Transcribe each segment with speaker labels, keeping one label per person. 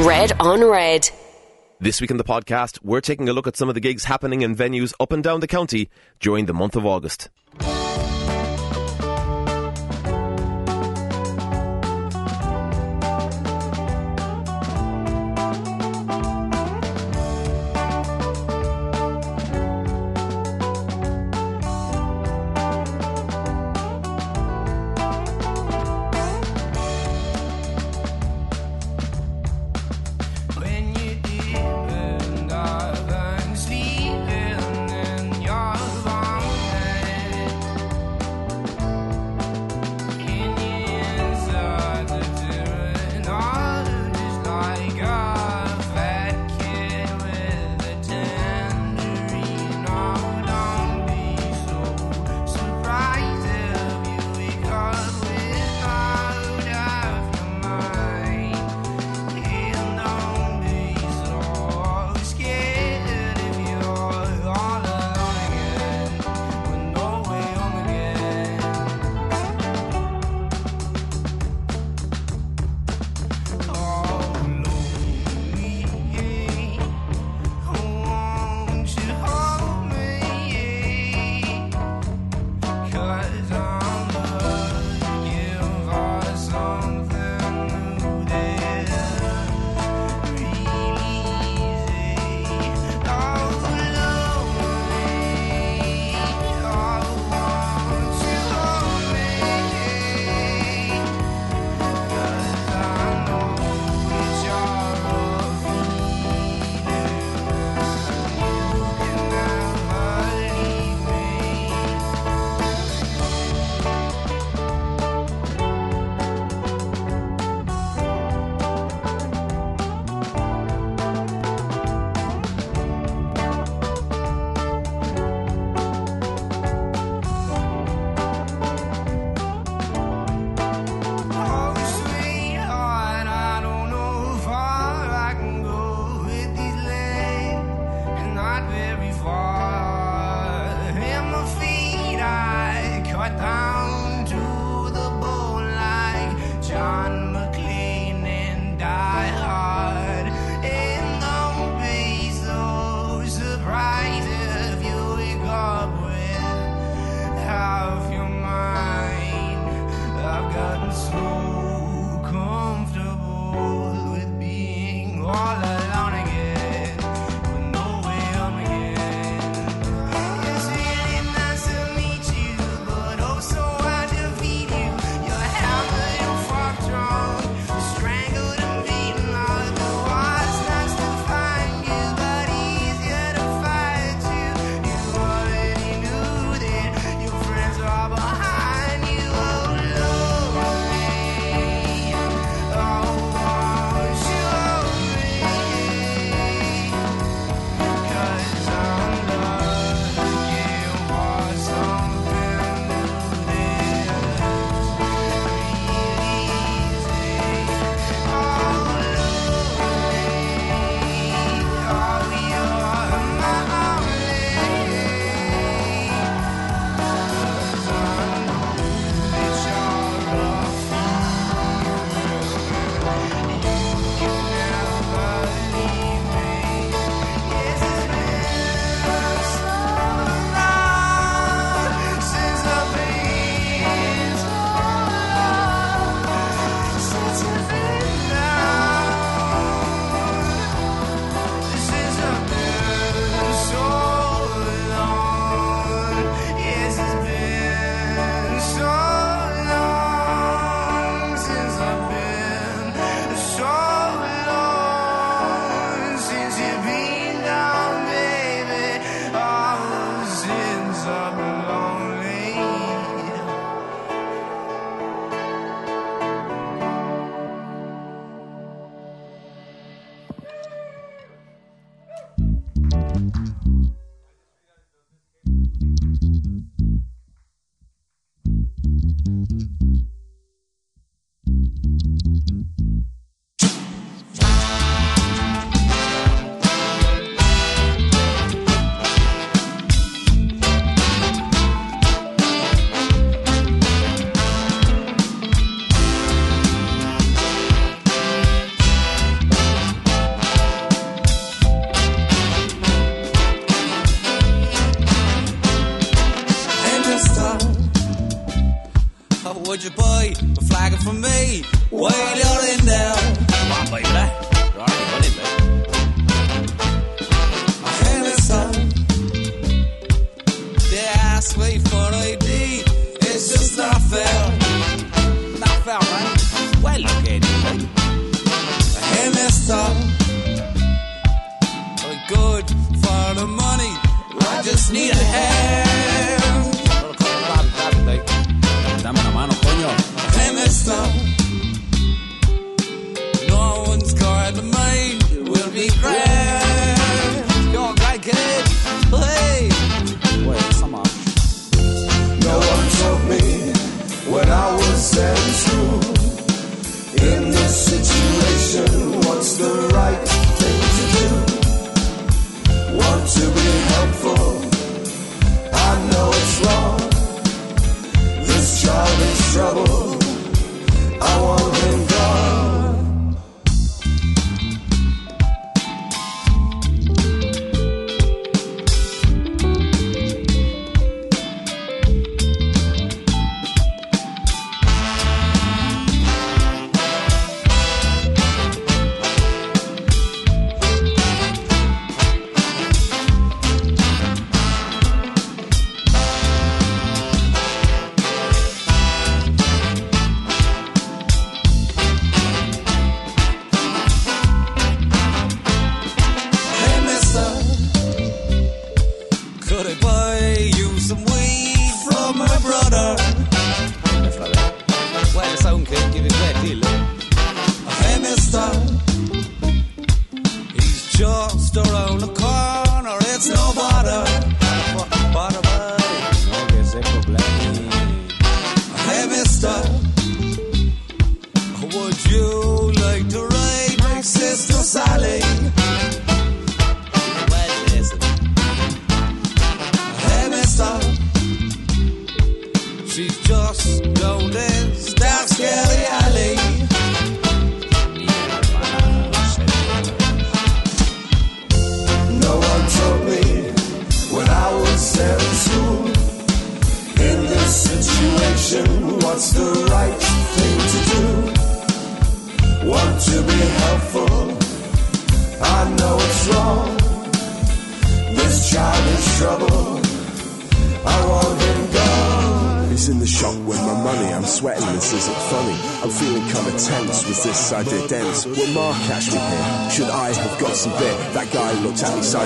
Speaker 1: Red on Red.
Speaker 2: This week in the podcast, we're taking a look at some of the gigs happening in venues up and down the county during the month of August.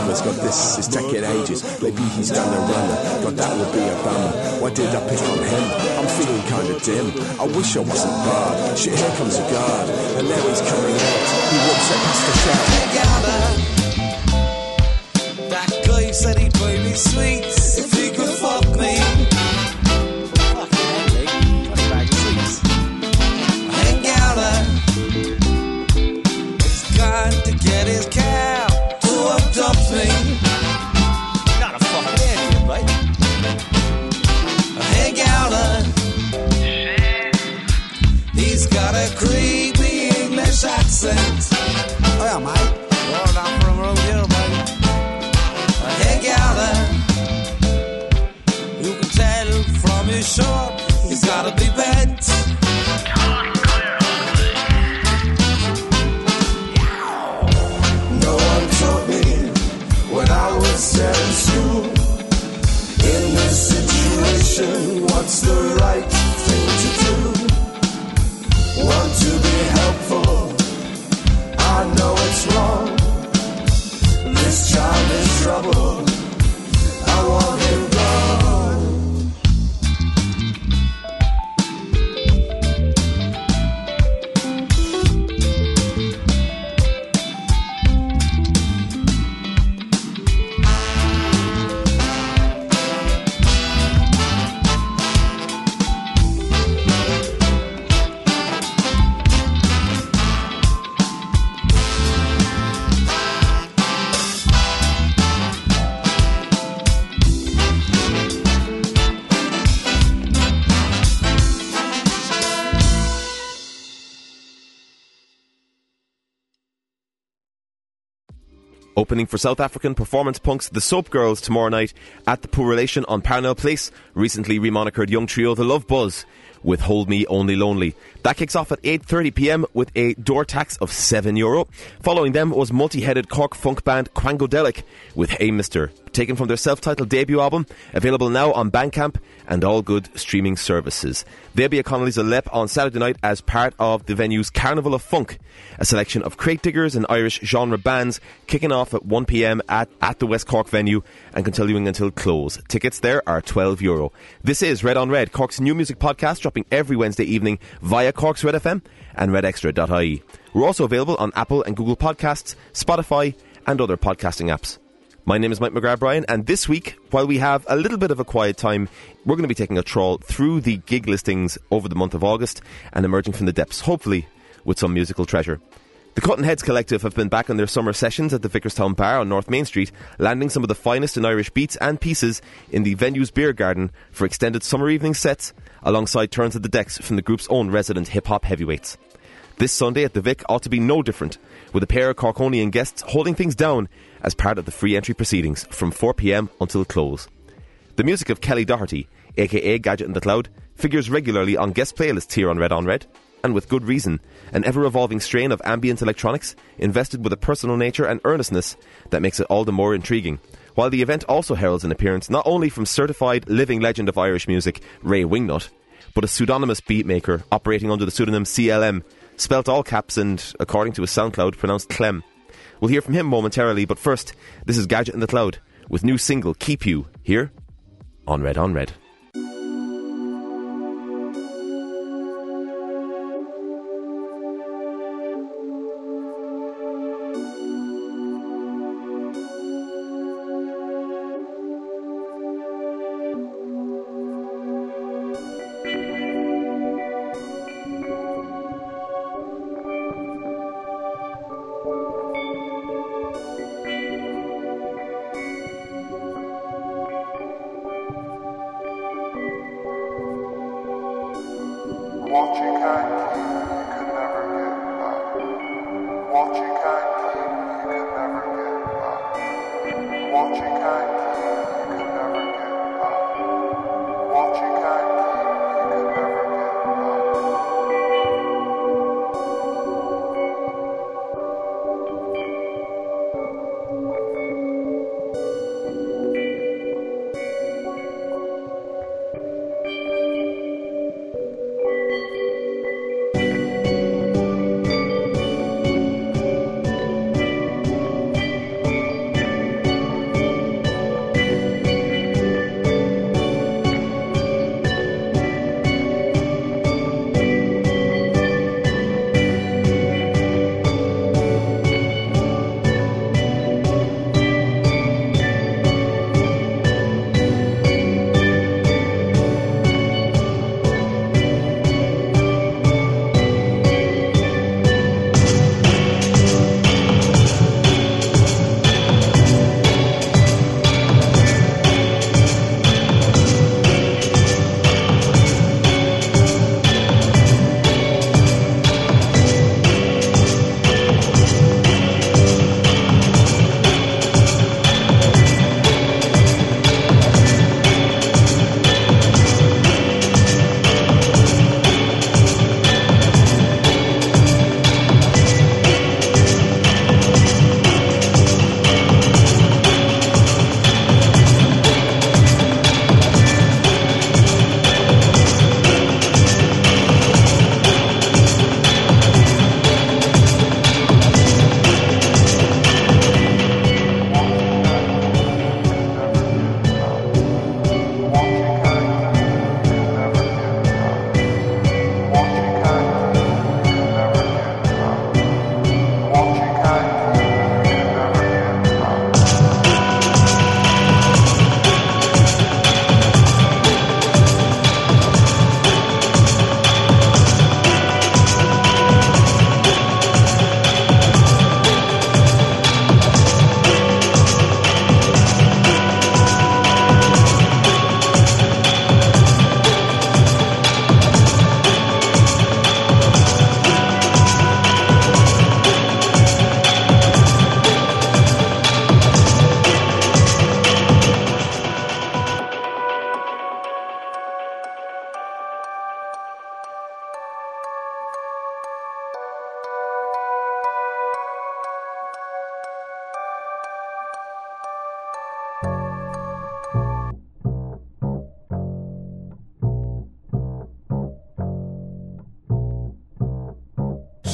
Speaker 3: rappers. God, this is taking ages. Maybe he's done a runner. God, that would be a bummer. Why did I pick on him? I'm feeling kinda dim. I wish I wasn't barred. Shit, here comes a guard. And now he's coming out. He walks up past the shout.
Speaker 4: Hey, That guy said he'd play me sweets.
Speaker 5: opening for South African performance punks The Soap Girls tomorrow night at the Poor Relation on Parnell Place, recently remonikered young trio The Love Buzz with Hold Me Only Lonely. That kicks off at 8.30pm with a door tax of €7. Euro. Following them was multi-headed Cork funk band Quangodelic with Hey Mister taken from their self-titled debut album, available now on Bandcamp and all good streaming services. They'll be at Connolly's of Leap on Saturday night as part of the venue's Carnival of Funk, a selection of crate diggers and Irish genre bands kicking off at 1pm at, at the West Cork venue and continuing until close. Tickets there are €12. Euro. This is Red on Red, Cork's new music podcast dropping every Wednesday evening via Cork's Red FM and redextra.ie. We're also available on Apple and Google Podcasts, Spotify, and other podcasting apps. My name is Mike McGrath Bryan, and this week, while we have a little bit of a quiet time, we're going to be taking a trawl through the gig listings over the month of August and emerging from the depths, hopefully, with some musical treasure. The Cutting Heads Collective have been back on their summer sessions at the Vicarstown Bar on North Main Street, landing some of the finest in Irish beats and pieces in the venue's beer garden for extended summer evening sets, alongside turns at the decks from the group's own resident hip hop heavyweights. This Sunday at the Vic ought to be no different, with a pair of Corkonian guests holding things down as part of the free entry proceedings from 4pm until close. The music of Kelly Doherty, aka Gadget and the Cloud, figures regularly on guest playlists here on Red on Red, and with good reason, an ever evolving strain of ambient electronics invested with a personal nature and earnestness that makes it all the more intriguing. While the event also heralds an appearance not only from certified living legend of Irish music, Ray Wingnut, but a pseudonymous beatmaker operating under the pseudonym CLM, spelt all caps and, according to his SoundCloud, pronounced Clem. We'll hear from him momentarily, but first, this is Gadget and the Cloud with new single Keep You here on Red on Red.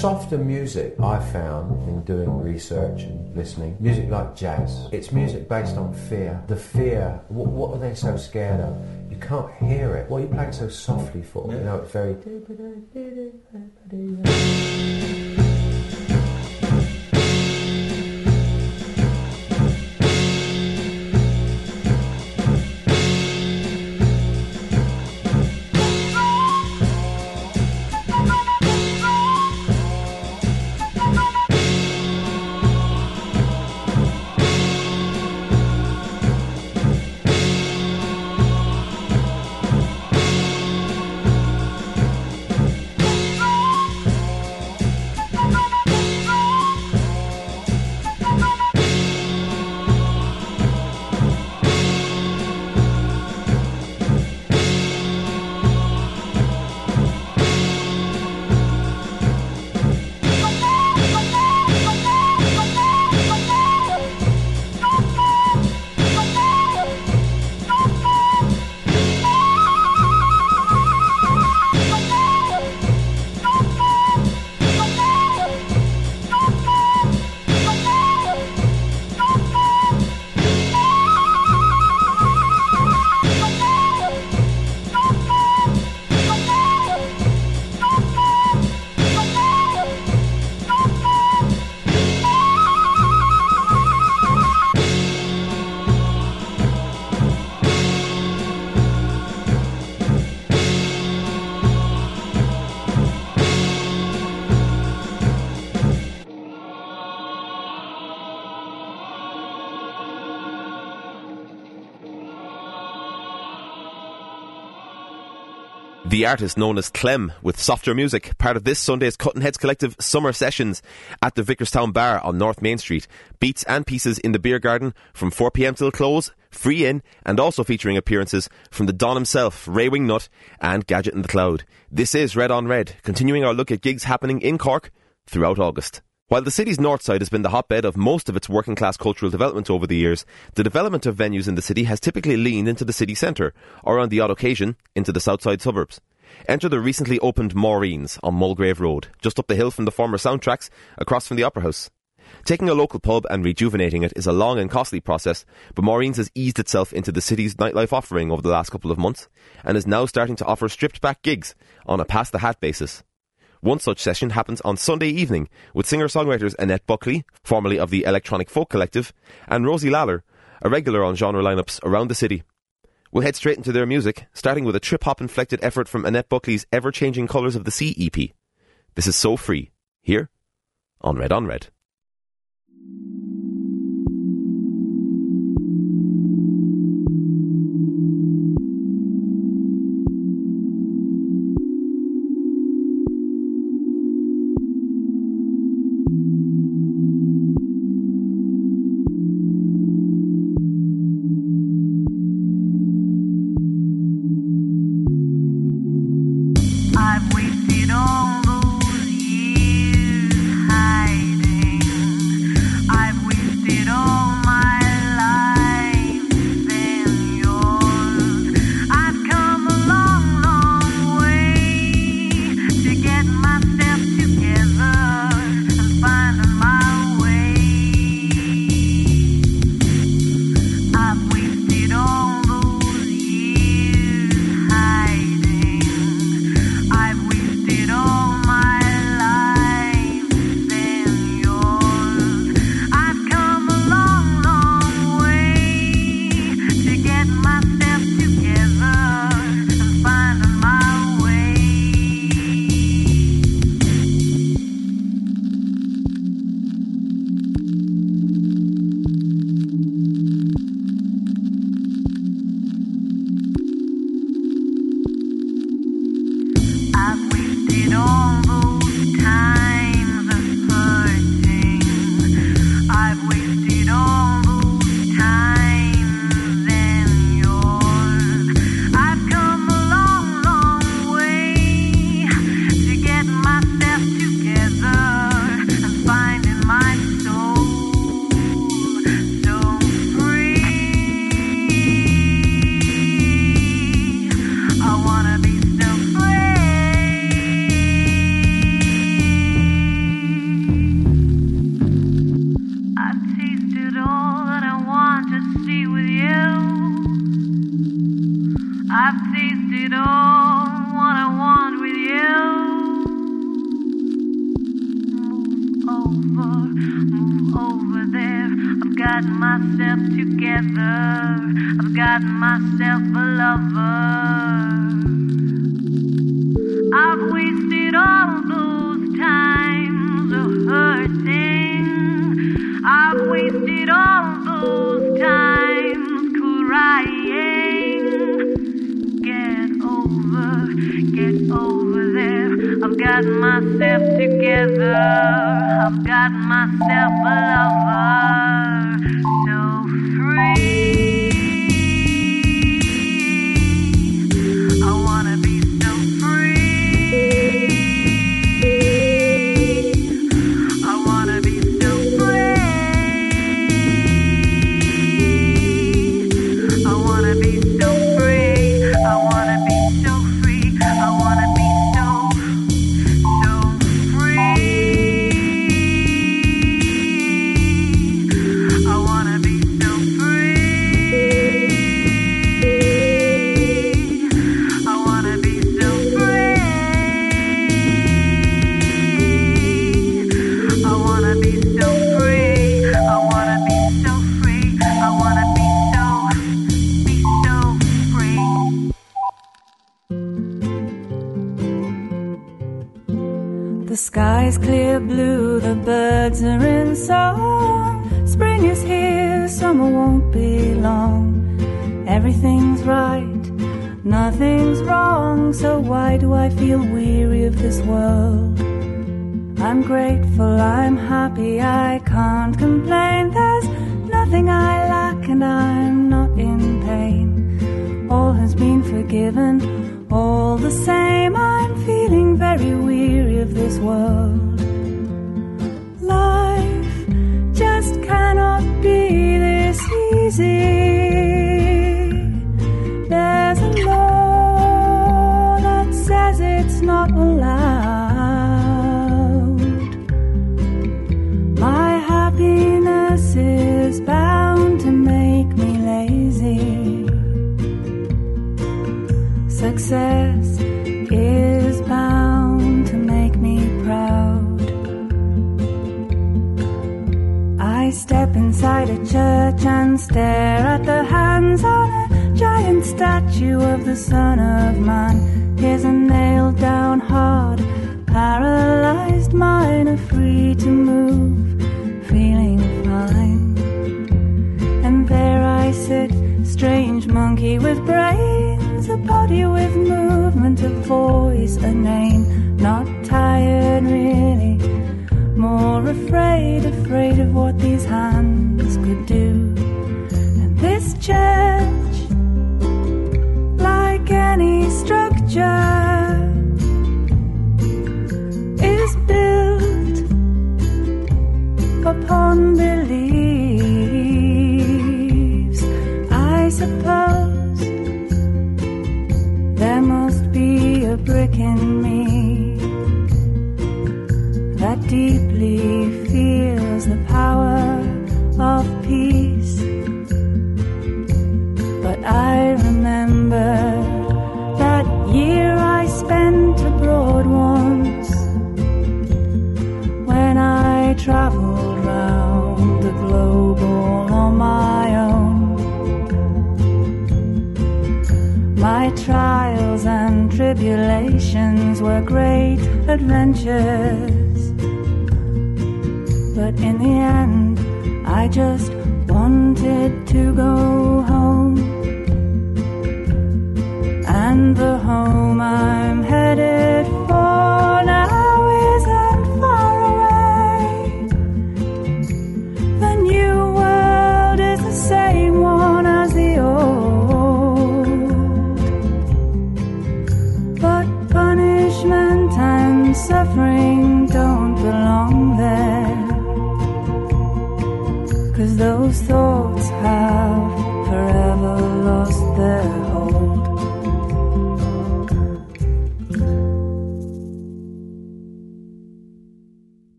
Speaker 6: Softer music I found in doing research and listening, music like jazz, it's music based on fear. The fear, what, what are they so scared of? You can't hear it. What are you playing so softly for? You know, it's very.
Speaker 5: The artist known as Clem with softer music, part of this Sunday's Cutting Heads Collective summer sessions at the Vicarstown Bar on North Main Street. Beats and pieces in the beer garden from 4pm till close, free in, and also featuring appearances from the Don himself, Ray Wingnut, and Gadget and the Cloud. This is Red on Red, continuing our look at gigs happening in Cork throughout August. While the city's north side has been the hotbed of most of its working class cultural development over the years, the development of venues in the city has typically leaned into the city centre, or on the odd occasion, into the south side suburbs. Enter the recently opened Maureen's on Mulgrave Road, just up the hill from the former Soundtracks, across from the Opera House. Taking a local pub and rejuvenating it is a long and costly process, but Maureen's has eased itself into the city's nightlife offering over the last couple of months, and is now starting to offer stripped back gigs on a pass the hat basis. One such session happens on Sunday evening with singer-songwriters Annette Buckley, formerly of the Electronic Folk Collective, and Rosi Lalor, a regular on genre lineups around the city. We'll head straight into their music, starting with a trip-hop inflected effort from Annette Buckley's Ever-Changing Colours of the Sea EP. This is So Free, here on Red on Red.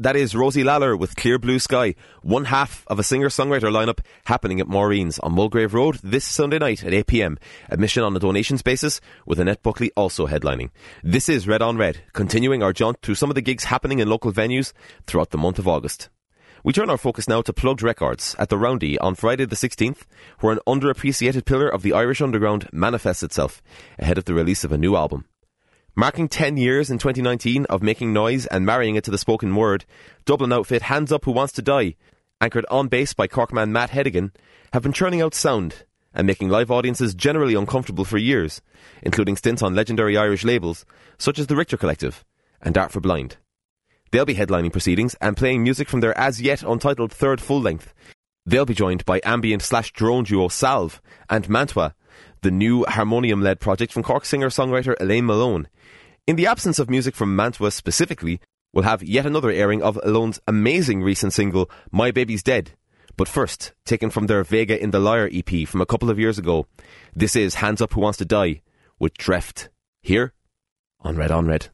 Speaker 7: that is Rosi Lalor with
Speaker 5: Clear Blue Sky, one half of a singer songwriter lineup happening at Maureen's on Mulgrave Road this Sunday night at 8pm. Admission on a donations basis, with Annette Buckley also headlining. This is Red on Red, continuing our jaunt through some of the gigs happening in local venues throughout the month of August. We turn our focus now to Plugd Records at the Roundy on Friday the 16th, where an underappreciated pillar of the Irish underground manifests itself ahead of the release of a new album. Marking 10 years in 2019 of making noise and marrying it to the spoken word, Dublin outfit Hands Up Who Wants to Die, anchored on bass by Corkman Matt Hedigan, have been churning out sound and making live audiences generally uncomfortable for years, including stints on legendary Irish labels such as the Richter Collective and Art for Blind. They'll be headlining proceedings and playing music from their as yet untitled third full length. They'll be joined by ambient slash drone duo Salve and Mantua, the new harmonium led project from Cork singer songwriter Elaine Malone. In the absence of music from Mantua specifically, we'll have yet another airing of Malone's amazing recent single, My Baby's Dead. But first, taken from their Vega in the Liar EP from a couple of years ago, this is Hands Up Who Wants to Die with Dreft. Here on Red on Red.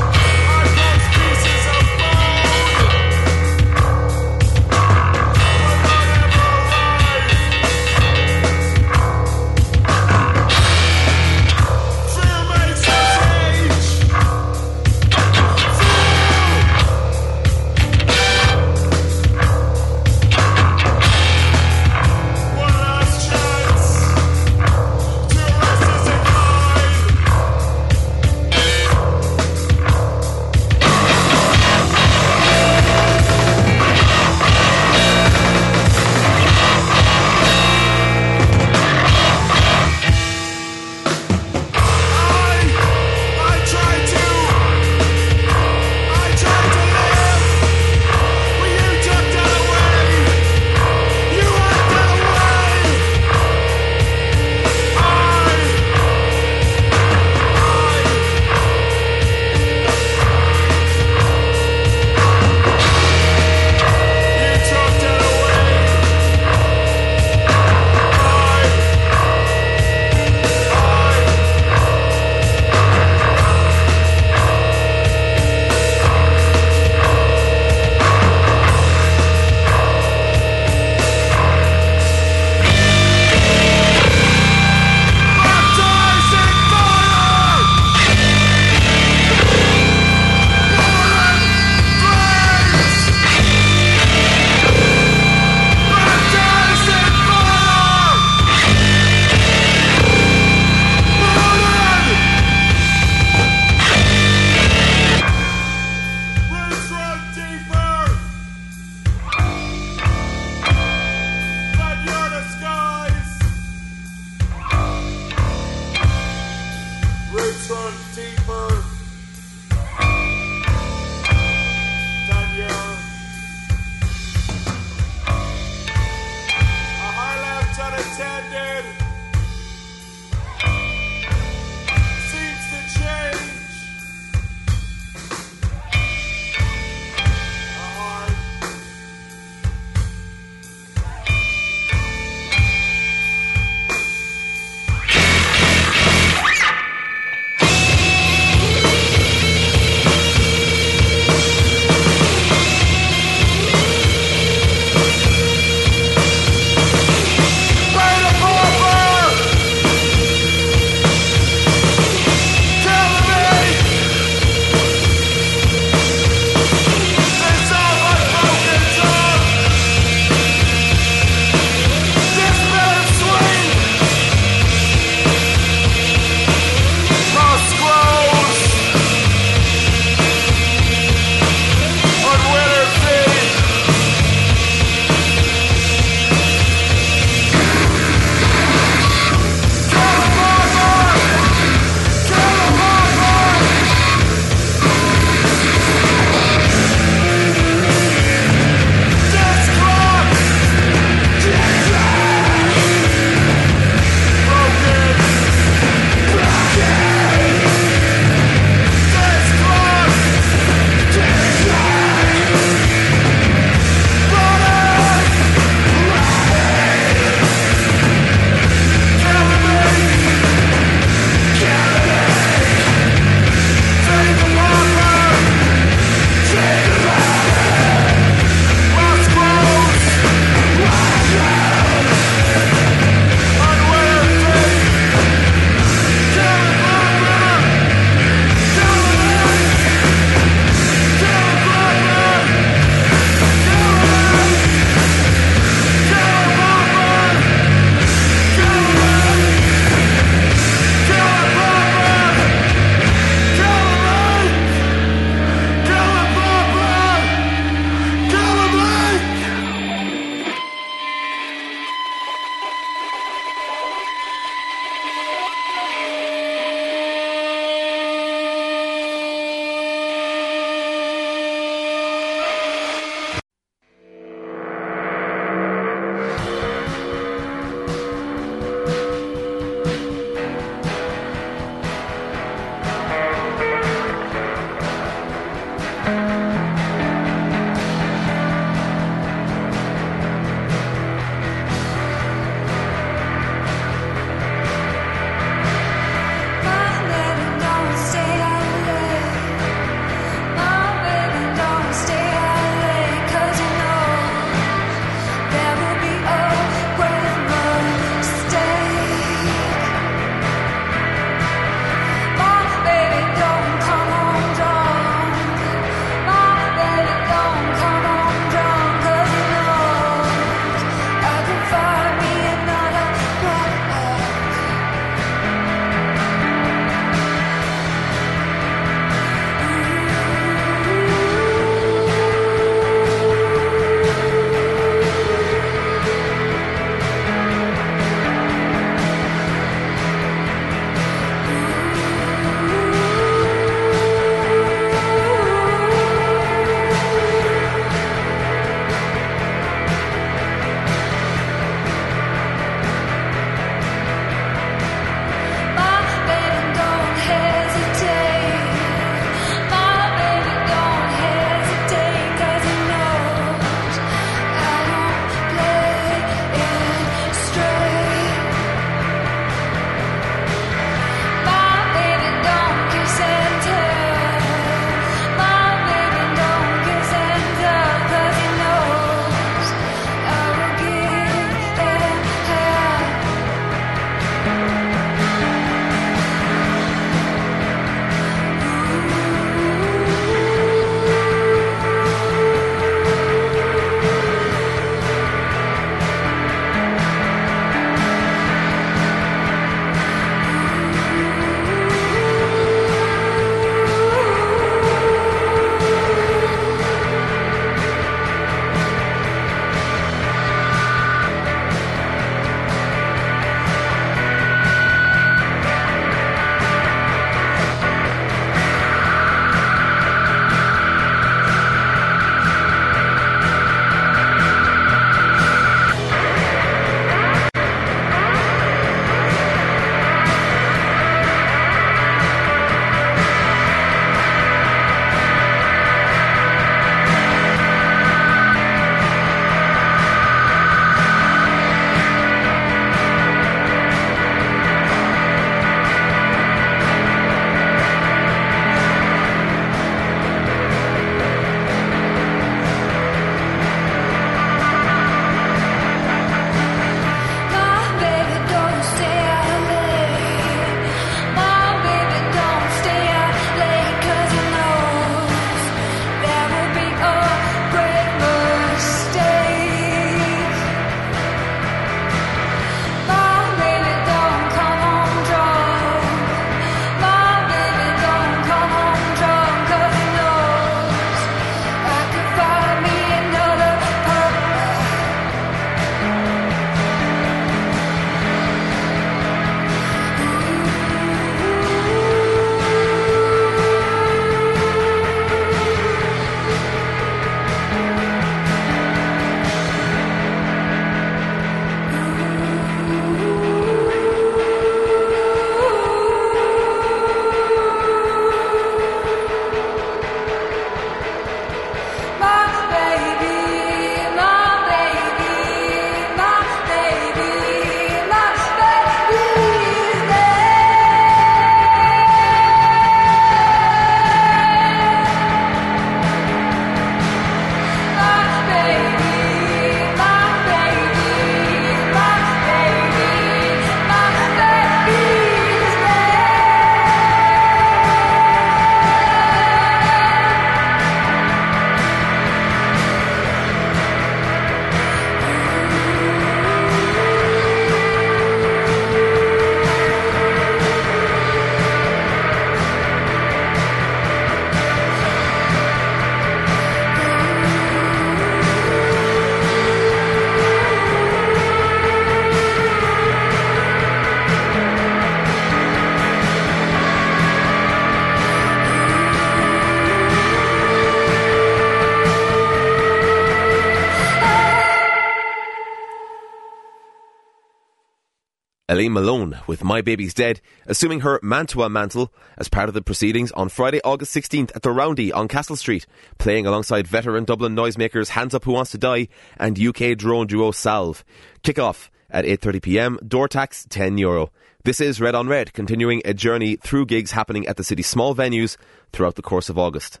Speaker 5: Elaine Malone with My Baby's Dead, assuming her Mantua mantle as part of the proceedings on Friday, August 16th at the Roundy on Castle Street, playing alongside veteran Dublin noisemakers Hands Up Who Wants to Die and UK drone duo Salve. Kick-off at 8.30pm, door tax €10. Euro. This is Red on Red, continuing a journey through gigs happening at the city's small venues throughout the course of August.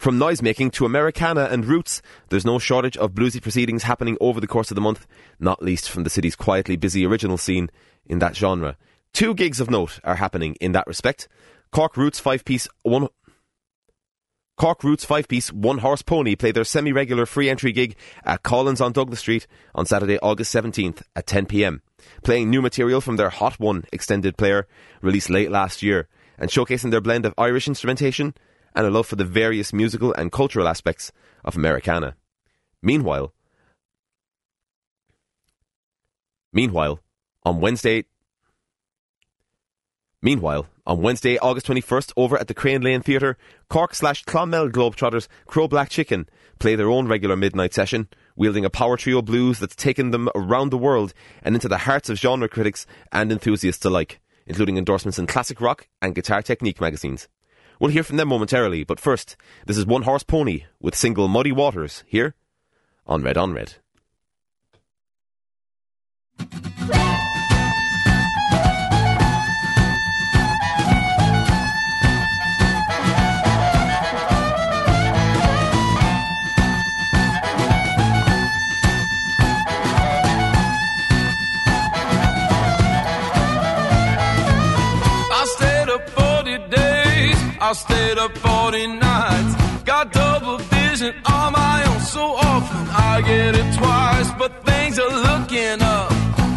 Speaker 5: From noisemaking to Americana and roots, there's no shortage of bluesy proceedings happening over the course of the month, not least from the city's quietly busy original scene in that genre. Two gigs of note are happening in that respect. Cork Roots five piece one Cork Roots five piece One Horse Pony play their semi regular free entry gig at Collins on Douglas Street on Saturday, August 17th at 10 pm, playing new material from their Hot One extended player released late last year and showcasing their blend of Irish instrumentation and a love for the various musical and cultural aspects of Americana. Meanwhile, meanwhile, on Wednesday, meanwhile, on Wednesday, August 21st, over at the Crane Lane Theatre, Cork slash Clonmel Globetrotters Crow Black Chicken play their own regular midnight session, wielding a power trio blues that's taken them around the world and into the hearts of genre critics and enthusiasts alike, including endorsements in classic rock and guitar technique magazines. We'll hear from them momentarily, but first, this is One Horse Pony with single Muddy Waters here on Red on Red.
Speaker 4: I stayed up 40 nights. Got double vision on my own so often. I get it twice, but things are looking up.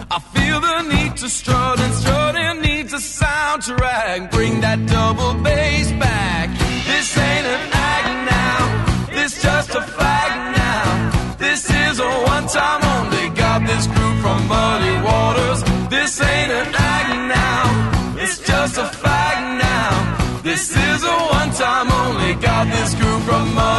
Speaker 4: I feel the need to strut, and strutting needs a soundtrack. Bring that double bass back. This ain't an act now, this just a fact now. This is a one time only. Got this group from Muddy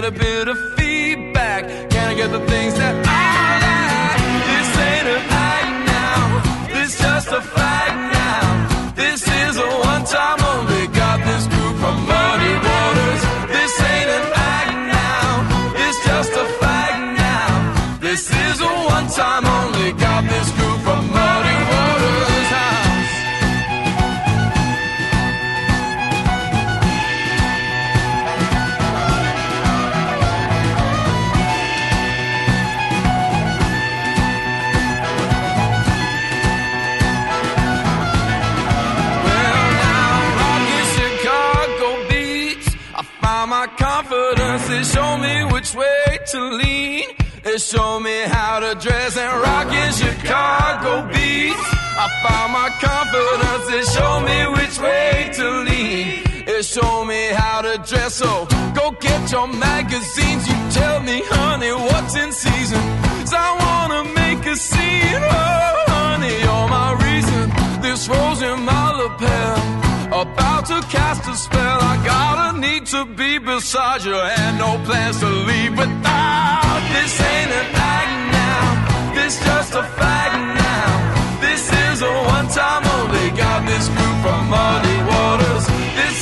Speaker 4: get a bit of feedback? Can I get the things that I like? This ain't an act now. This just a fact to lean. They show me how to dress and rock in Chicago beats. I found my confidence. They show me which way to lean. They show me how to dress. So go get your magazines. You tell me, honey, what's in season. 'Cause I wanna make a scene. Oh, honey, you're my reason. This rose in my lapel. About to cast a spell. I gotta need to be beside you and no plans to leave without. This ain't an act now. This just a fact now. This is a one time only. Got this group from Muddy Waters. This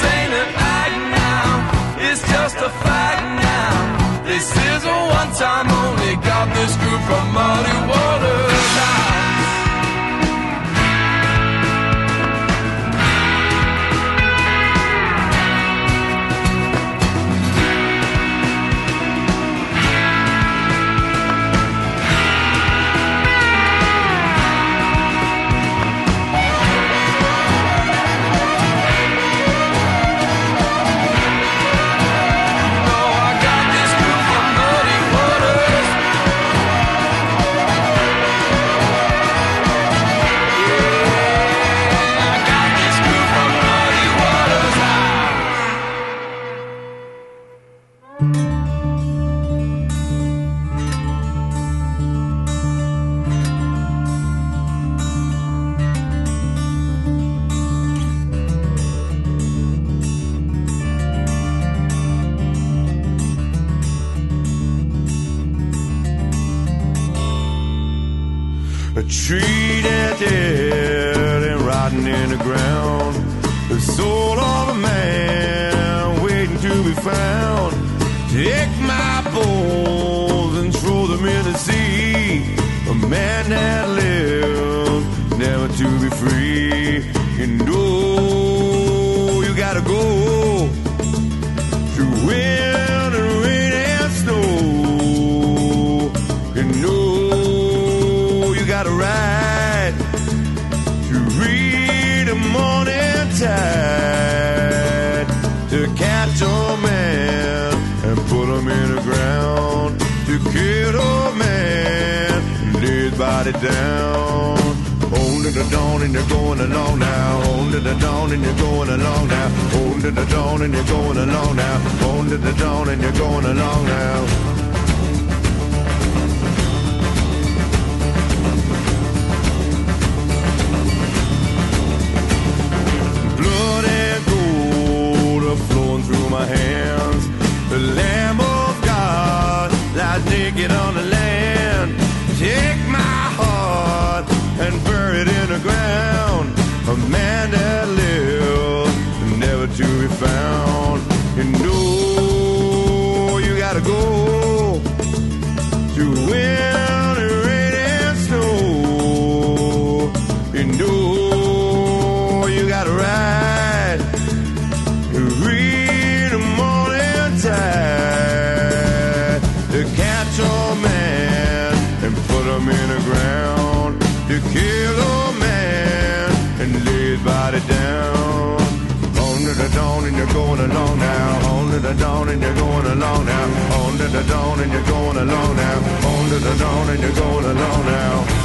Speaker 8: and you're going along now. On to the dawn and you're going along now. On to the dawn and you're going along now.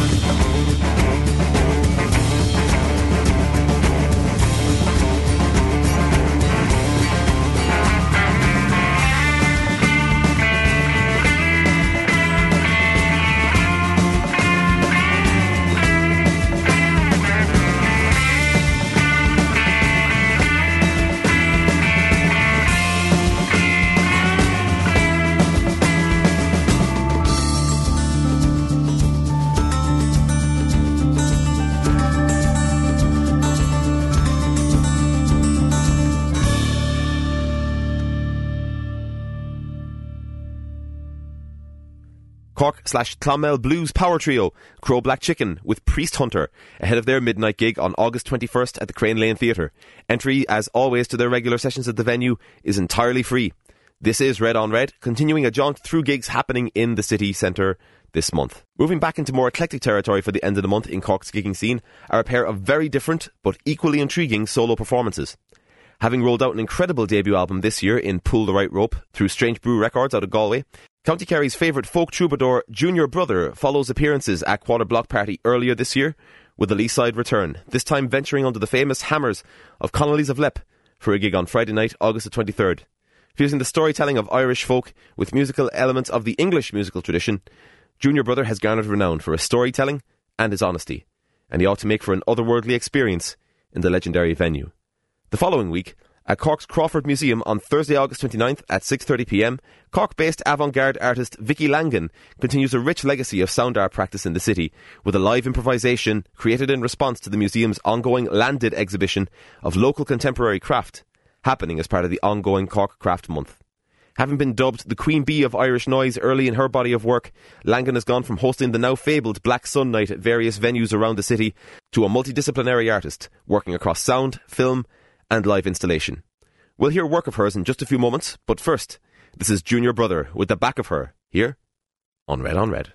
Speaker 5: Slash Clonmel Blues Power Trio, Crow Black Chicken with Priest Hunter, ahead of their midnight gig on August 21st at the Crane Lane Theatre. Entry, as always, to their regular sessions at the venue is entirely free. This is Red on Red, continuing a jaunt through gigs happening in the city centre this month. Moving back into more eclectic territory for the end of the month in Cork's gigging scene are a pair of very different but equally intriguing solo performances. Having rolled out an incredible debut album this year in Pull the Right Rope through Strange Brew Records out of Galway, County Kerry's favourite folk troubadour Junior Brother follows appearances at Quarter Block Party earlier this year with a Leeside return, this time venturing under the famous hammers of Connolly's of Leap for a gig on Friday night, August the 23rd. Fusing the storytelling of Irish folk with musical elements of the English musical tradition, Junior Brother has garnered renown for his storytelling and his honesty, and he ought to make for an otherworldly experience in the legendary venue. The following week, at Cork's Crawford Museum on Thursday, August 29th at 6.30pm, Cork-based avant-garde artist Vicky Langan continues a rich legacy of sound art practice in the city with a live improvisation created in response to the museum's ongoing Landed exhibition of local contemporary craft, happening as part of the ongoing Cork Craft Month. Having been dubbed the Queen Bee of Irish noise early in her body of work, Langan has gone from hosting the now fabled Black Sun Night at various venues around the city to a multidisciplinary artist working across sound, film, and live installation. We'll hear work of hers in just a few moments, but first, this is Junior Brother with the back of her here on Red on Red.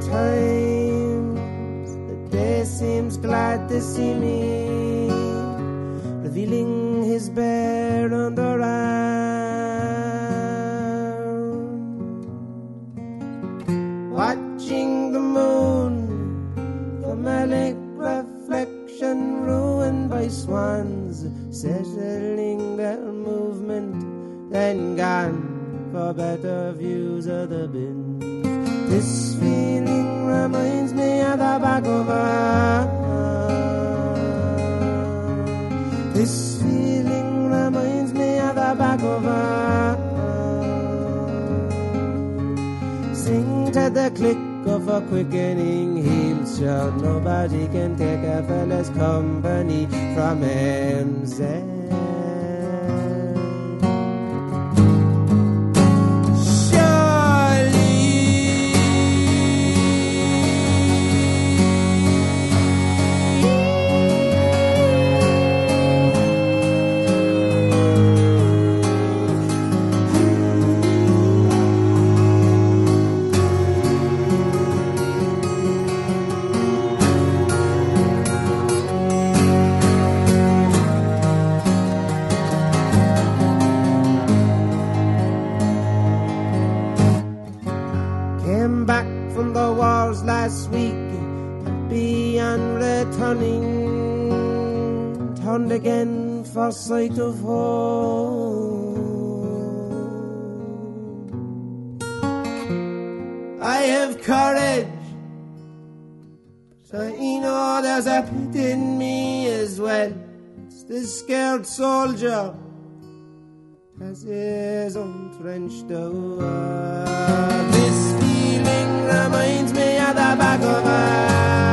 Speaker 2: Times the day seems glad to see me, revealing his bare underarm. Watching the moon from a reflection ruined by swans, settling their movement, then gone for better views of the bin. This feeling a quickening shot. Nobody can take a fella's company from MZ. For sight of home. I have courage, so you know there's a pit in me as well. It's the scared soldier as is entrenched over. This feeling reminds me of the back of a.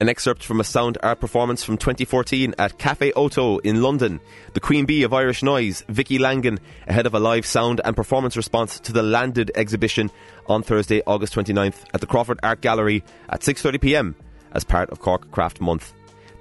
Speaker 5: An excerpt from a sound art performance from 2014 at Cafe Oto in London. The Queen Bee of Irish Noise, Vicky Langan, ahead of a live sound and performance response to the Landed exhibition on Thursday, August 29th at the Crawford Art Gallery at 6.30pm as part of Cork Craft Month.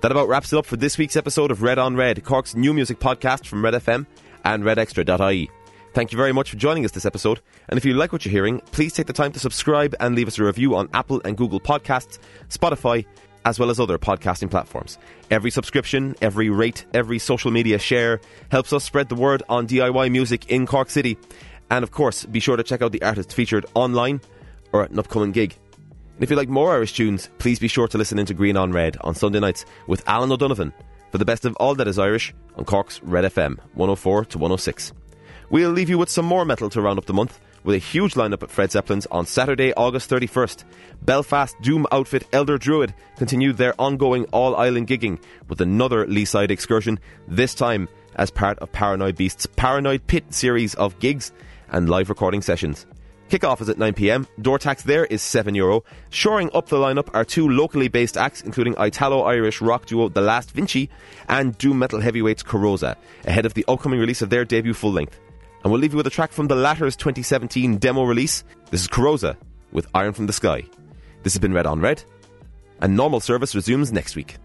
Speaker 5: That about wraps it up for this week's episode of Red on Red, Cork's new music podcast from Red FM and redextra.ie. Thank you very much for joining us this episode. And if you like what you're hearing, please take the time to subscribe and leave us a review on Apple and Google Podcasts, Spotify, as well as other podcasting platforms. Every subscription, every rate, every social media share helps us spread the word on DIY music in Cork City. And of course, be sure to check out the artists featured online or at an upcoming gig. And if you like more Irish tunes, please be sure to listen into Green on Red on Sunday nights with Alan O'Donovan for the best of all that is Irish on Cork's Red FM 104 to 106. We'll leave you with some more metal to round up the month with a huge lineup at Fred Zeppelin's on Saturday, August 31st. Belfast Doom outfit Elder Druid continued their ongoing all island gigging with another Lee Side excursion, this time as part of Paranoid Beast's Paranoid Pit series of gigs and live recording sessions. Kickoff is at 9pm. Door tax there is €7. Euro. Shoring up the lineup are two locally based acts, including Italo Irish rock duo The Last Vinci and doom metal heavyweights Coroza, ahead of the upcoming release of their debut full length. And we'll leave you with a track from the latter's 2017 demo release. This is Coroza with Iron from the Sky. This has been Red on Red, and normal service resumes next week.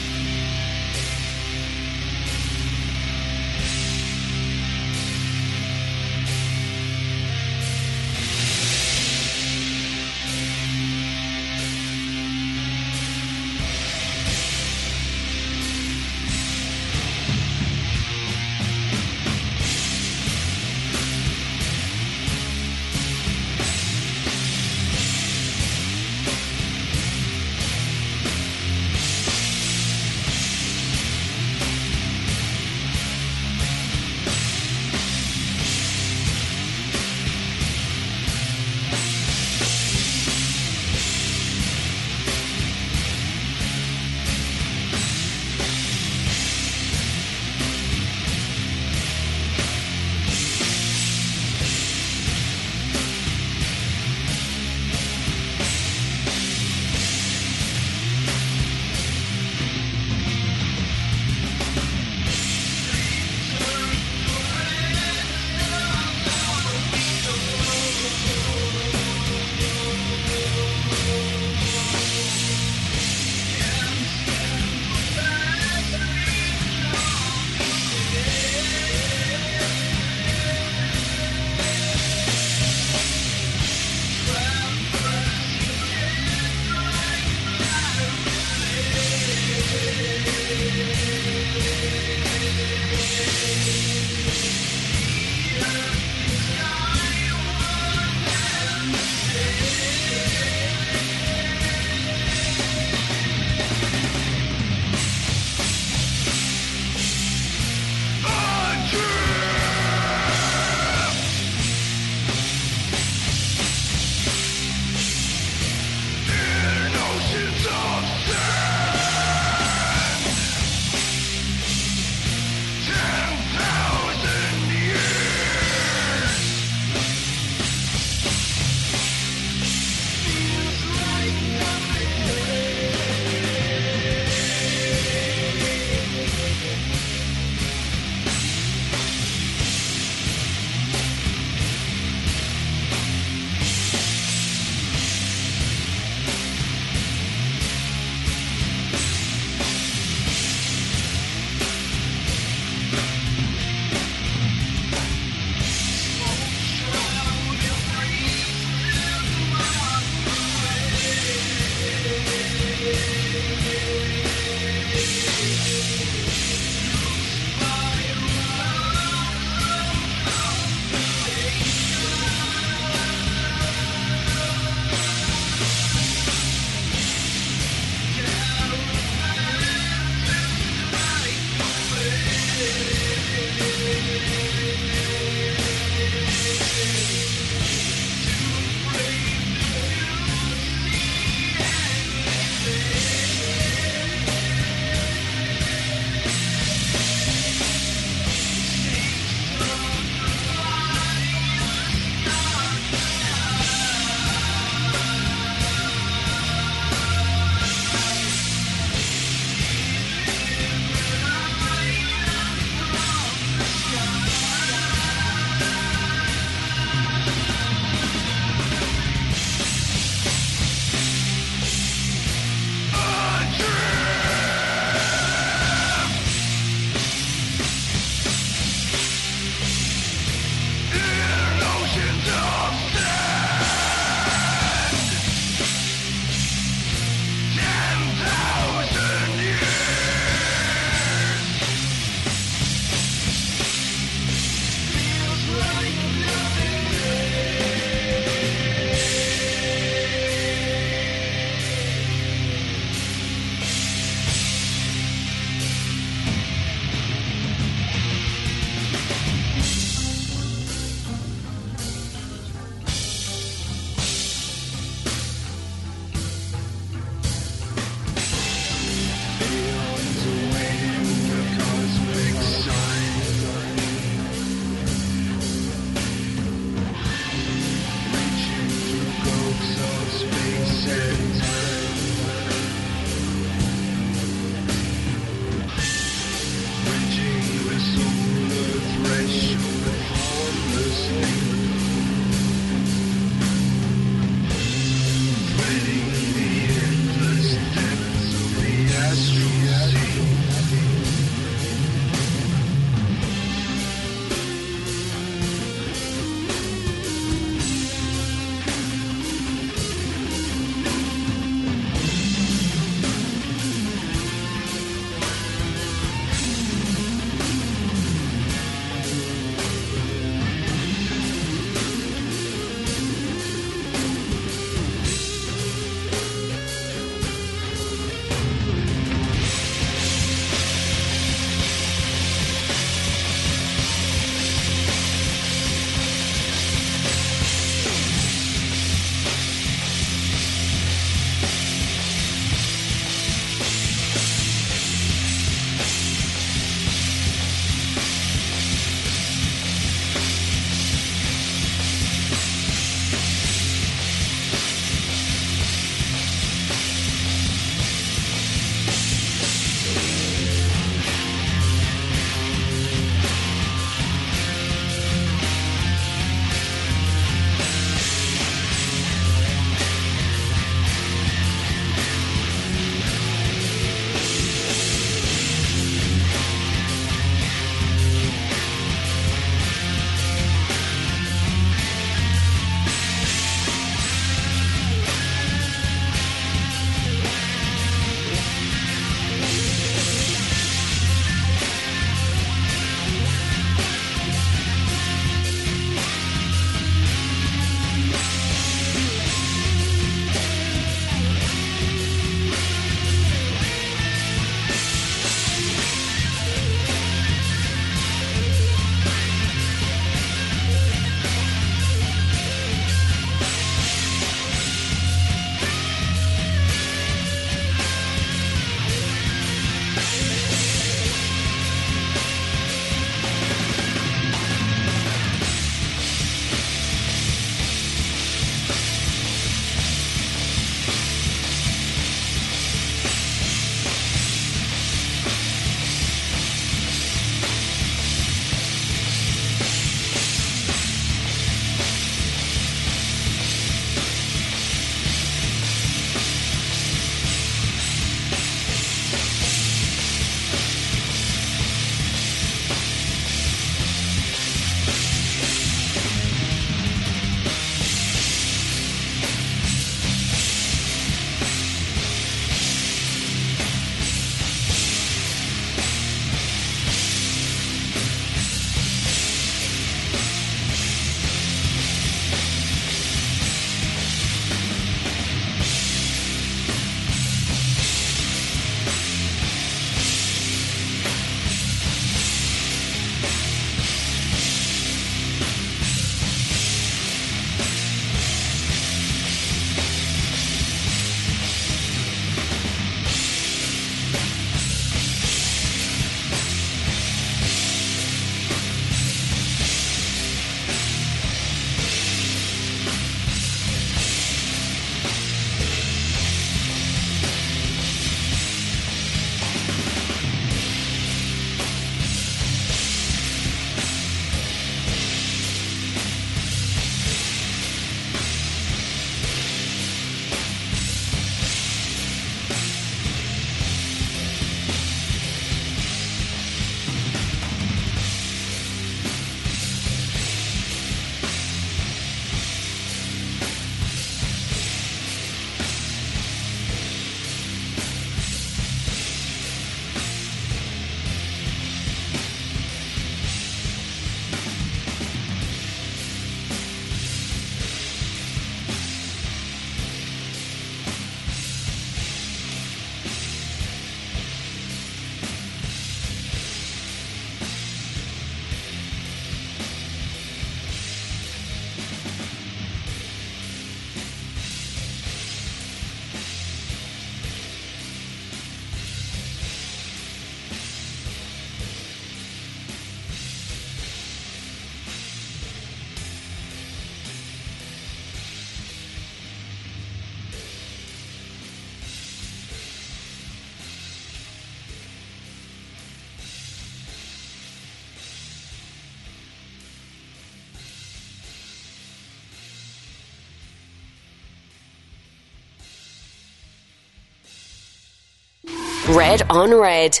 Speaker 1: Red on Red.